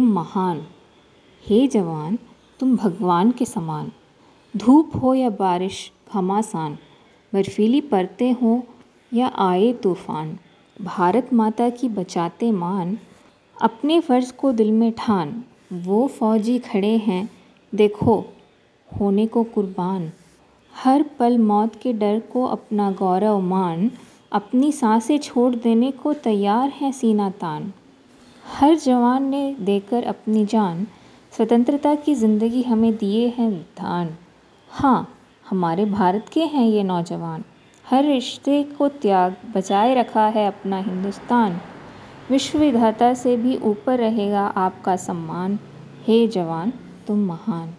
तुम महान। हे जवान, तुम भगवान के समान। धूप हो या बारिश, घमासान। बर्फीली परतें हो या आए तूफ़ान। भारत माता की बचाते मान। अपने फ़र्ज़ को दिल में ठान। वो फ़ौजी खड़े हैं। देखो, होने को कुर्बान। हर पल मौत के डर को अपना गौरव मान। अपनी साँसें छोड़ देने को तैयार हैं सीना तान हर जवान ने देकर अपनी जान, स्वतंत्रता की ज़िंदगी हमें दिए हैं दान। हाँ हमारे भारत के हैं ये नौजवान। हर रिश्ते को त्याग, बचाए रखा है अपना हिंदुस्तान। विश्वविधाता से भी ऊपर रहेगा आपका सम्मान। हे जवान, तुम महान।